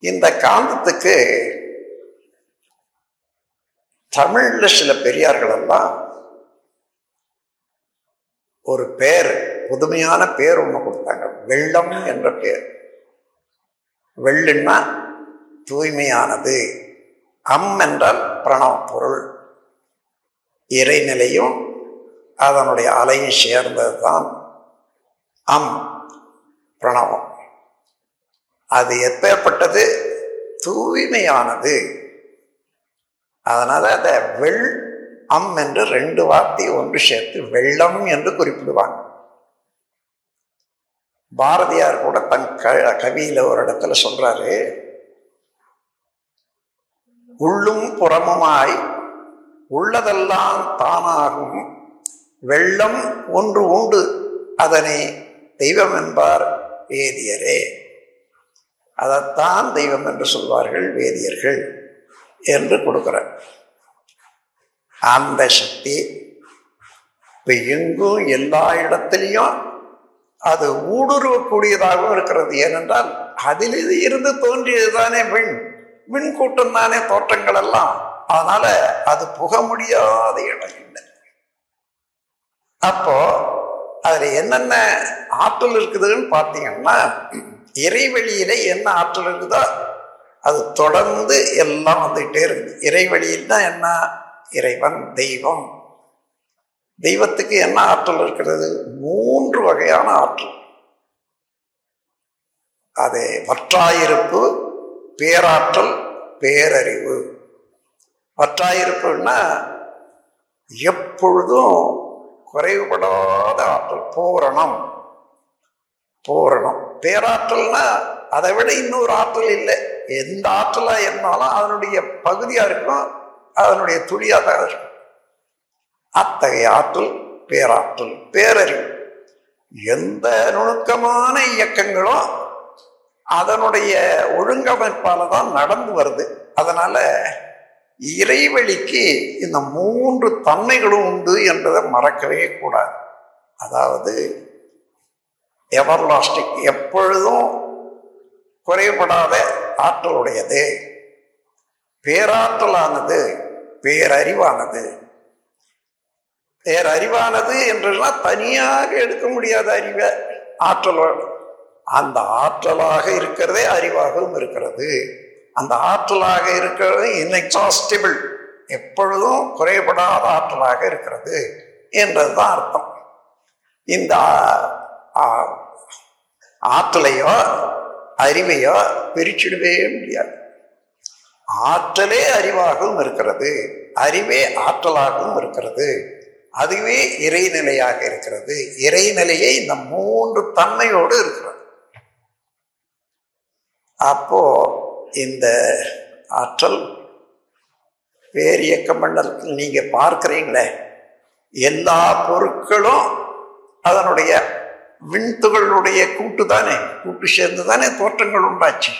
இந்த காந்தத்துக்கு தமிழ்ல சில பெரியார்கள் எல்லாம் ஒரு பேர் புதுமையான பேர் ஒன்று கொடுத்தாங்க. வெள்ளம் என்ற பேர். வெள்ளுன்னா தூய்மையானது. அம் என்றால் பிரணவ பொருள் இறைநிலையும் அதனுடைய அலையும் சேர்ந்தது தான் அம் பிரணவம். அது எப்பேற்பட்டது? தூய்மையானது. அதனால் அதை வெள் அம் என்று ரெண்டு வார்த்தை ஒன்று சேர்த்து வெள்ளம் என்று குறிப்பிடுவாங்க. பாரதியார் கூட தன் க கவியில் ஒரு இடத்துல சொல்கிறாரு உள்ளும் புறமுமாய் உள்ளதெல்லாம் தானாகும். வெள்ளம் ஒன்று உண்டு. அதனை தெய்வம் என்பார் வேதியரே அதைத்தான் தெய்வம் என்று சொல்வார்கள் வேதியர்கள் என்று கொடுக்கிறார். அந்த சக்தி இப்போ எங்கும் எல்லா இடத்துலையும் அது ஊடுருவக்கூடியதாகவும் இருக்கிறது. ஏனென்றால் அதில் இருந்து தோன்றியது தானே விண். விண் கூட்டம் தானே தோட்டங்கள் எல்லாம். அதனால அது புக முடியாத இடம் இல்லை. அப்போ அதில் என்னென்ன ஆற்றல் இருக்குதுன்னு பார்த்தீங்கன்னா இறைவெளியில என்ன ஆற்றல் இருக்குதோ அது தொடர்ந்து எல்லாம் வந்துகிட்டே இருக்குது. இறைவழியில் தான் என்ன? இறைவன் தெய்வம். தெய்வத்துக்கு என்ன ஆற்றல் இருக்கிறது? மூன்று வகையான ஆற்றல். அது வற்றாயிருப்பு பேராற்றல் பேரறிவு. வற்றாயிருப்புன்னா எப்பொழுதும் குறைவுபடாத ஆற்றல் பூரணம். பூரணம். பேராற்றல்னா அதை விட இன்னொரு ஆற்றல் இல்லை. எந்த ஆற்றலாக இருந்தாலும் அதனுடைய பகுதியாக இருக்கும் அதனுடைய துளியாக தான் இருக்கும். அத்தகைய ஆற்றல் பேராற்றல் பேரறிவு. எந்த நுணுக்கமான இயக்கங்களும் அதனுடைய ஒழுங்கமைப்பால் தான் நடந்து வருது. அதனால் இறைவெளிக்கு இந்த மூன்று தன்மைகளும் உண்டு என்றதை மறக்கவே கூடாது. அதாவது எவர்லாஸ்டிக் எப்பொழுதும் குறைபடாத ஆற்றலுடையது. பேராற்றலானது பேரறிவானது. பேரறிவானது என்றெல்லாம் தனியாக எடுக்க முடியாத அறிவை ஆற்றலோடு. அந்த ஆற்றலாக இருக்கிறதே அறிவாகவும் இருக்கிறது. அந்த ஆற்றலாக இருக்கிறது இன்எக்ஸாஸ்டிபிள் எப்பொழுதும் குறைபடாத ஆற்றலாக இருக்கிறது என்றதுதான் அர்த்தம். இந்த ஆற்றலையோ அறிவையோ பிரிச்சிடவே முடியாது. ஆற்றலே அறிவாகவும் இருக்கிறது அறிவே ஆற்றலாகவும் இருக்கிறது அதுவே இறைநிலையாக இருக்கிறது. இறைநிலையை இந்த மூன்று தன்மையோடு இருக்கிறது. அப்போ இந்த ஆற்றல் வேறு இயக்க மண்டலத்தில் நீங்கள் பார்க்குறீங்களே எல்லா பொருட்களும் அதனுடைய விண்துகளுடைய கூட்டு தானே கூட்டு சேர்ந்து தானே தோற்றங்கள் உண்டாச்சு.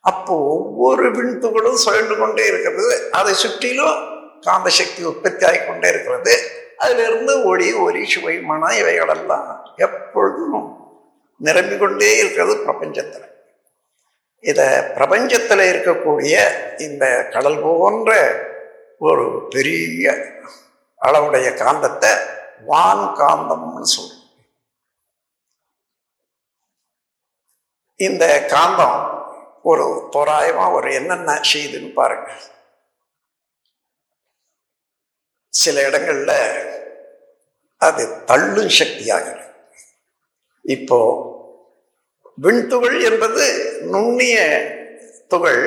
அப்போ ஒவ்வொரு விண்துகளும் சுழண்டு கொண்டே இருக்கிறது. அதை சுற்றிலும் காந்த சக்தி உற்பத்தி ஆகி கொண்டே இருக்கிறது. அதிலிருந்து ஒளி ஒலி சுவை மனம் இவைகளெல்லாம் எப்பொழுதும் நிரம்பிக் கொண்டே இருக்கிறது பிரபஞ்சத்தில். இதை பிரபஞ்சத்தில் இருக்கக்கூடிய இந்த கடல் போன்ற ஒரு பெரிய அளவுடைய காந்தத்தை வான் காந்தம்னு சொல்றோம். இந்த காந்தம் ஒரு தோராயமா ஒரு என்னென்ன செய்யுதுன்னு பாருங்க. சில இடங்கள்ல அது தள்ளும் சக்தியாக இப்போ விண்துகள் என்பது நுண்ணிய துகள்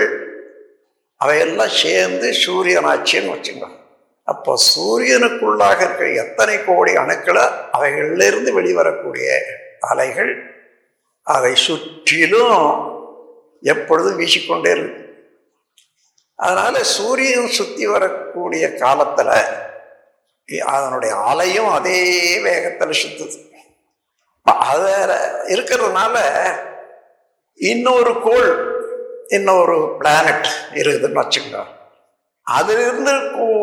அவையெல்லாம் சேர்ந்து சூரியனாச்சின்னு வச்சுங்க அப்போ சூரியனுக்குள்ளாக இருக்கிற எத்தனை கோடி அணுக்களை அவைகளிலிருந்து வெளிவரக்கூடிய அலைகள் அதை சுற்றிலும் எப்பொழுதும் வீசிக்கொண்டே இருக்கு. அதனால சூரியன் சுற்றி வரக்கூடிய காலத்தில் அதனுடைய அலையும் அதே வேகத்தில் சுத்துது. அதில் இருக்கிறதுனால இன்னொரு கோள் இன்னொரு பிளானட் இருக்குதுன்னு வச்சுக்கோங்க. அதிலிருந்து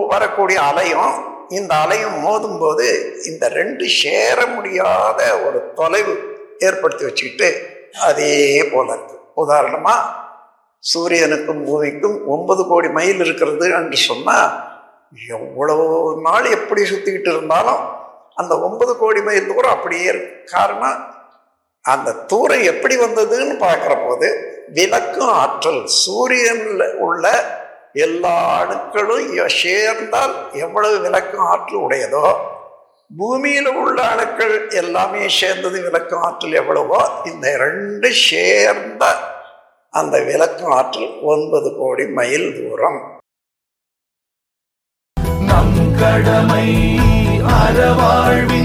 வரக்கூடிய அலையும் இந்த அலையும் மோதும் போது இந்த ரெண்டு சேர முடியாத ஒரு தொலைவு ஏற்படுத்தி வச்சுக்கிட்டு அதே போல இருக்கு. உதாரணமாக சூரியனுக்கும் பூமிக்கும் ஒன்பது கோடி மைல் இருக்கிறது என்று சொன்னால் எவ்வளவு நாள் எப்படி சுற்றிக்கிட்டு இருந்தாலும் அந்த ஒன்பது கோடி மைல் தூரம் அப்படியே இருக்கு. காரணம் அந்த தூரம் எப்படி வந்ததுன்னு பார்க்குற போது விளக்கும் ஆற்றல் சூரியனில் உள்ள எல்லா அணுக்களும் சேர்ந்தால் எவ்வளவு விளக்கும் ஆற்றல் உடையதோ பூமியில் உள்ள அணுக்கள் எல்லாமே சேர்ந்தது விளக்கும் ஆற்றல் எவ்வளவோ? இந்த ரெண்டு சேர்ந்த அந்த விளக்கும் ஆற்றல் ஒன்பது கோடி மைல் தூரம். நம் கடமை அறவாழ்வின்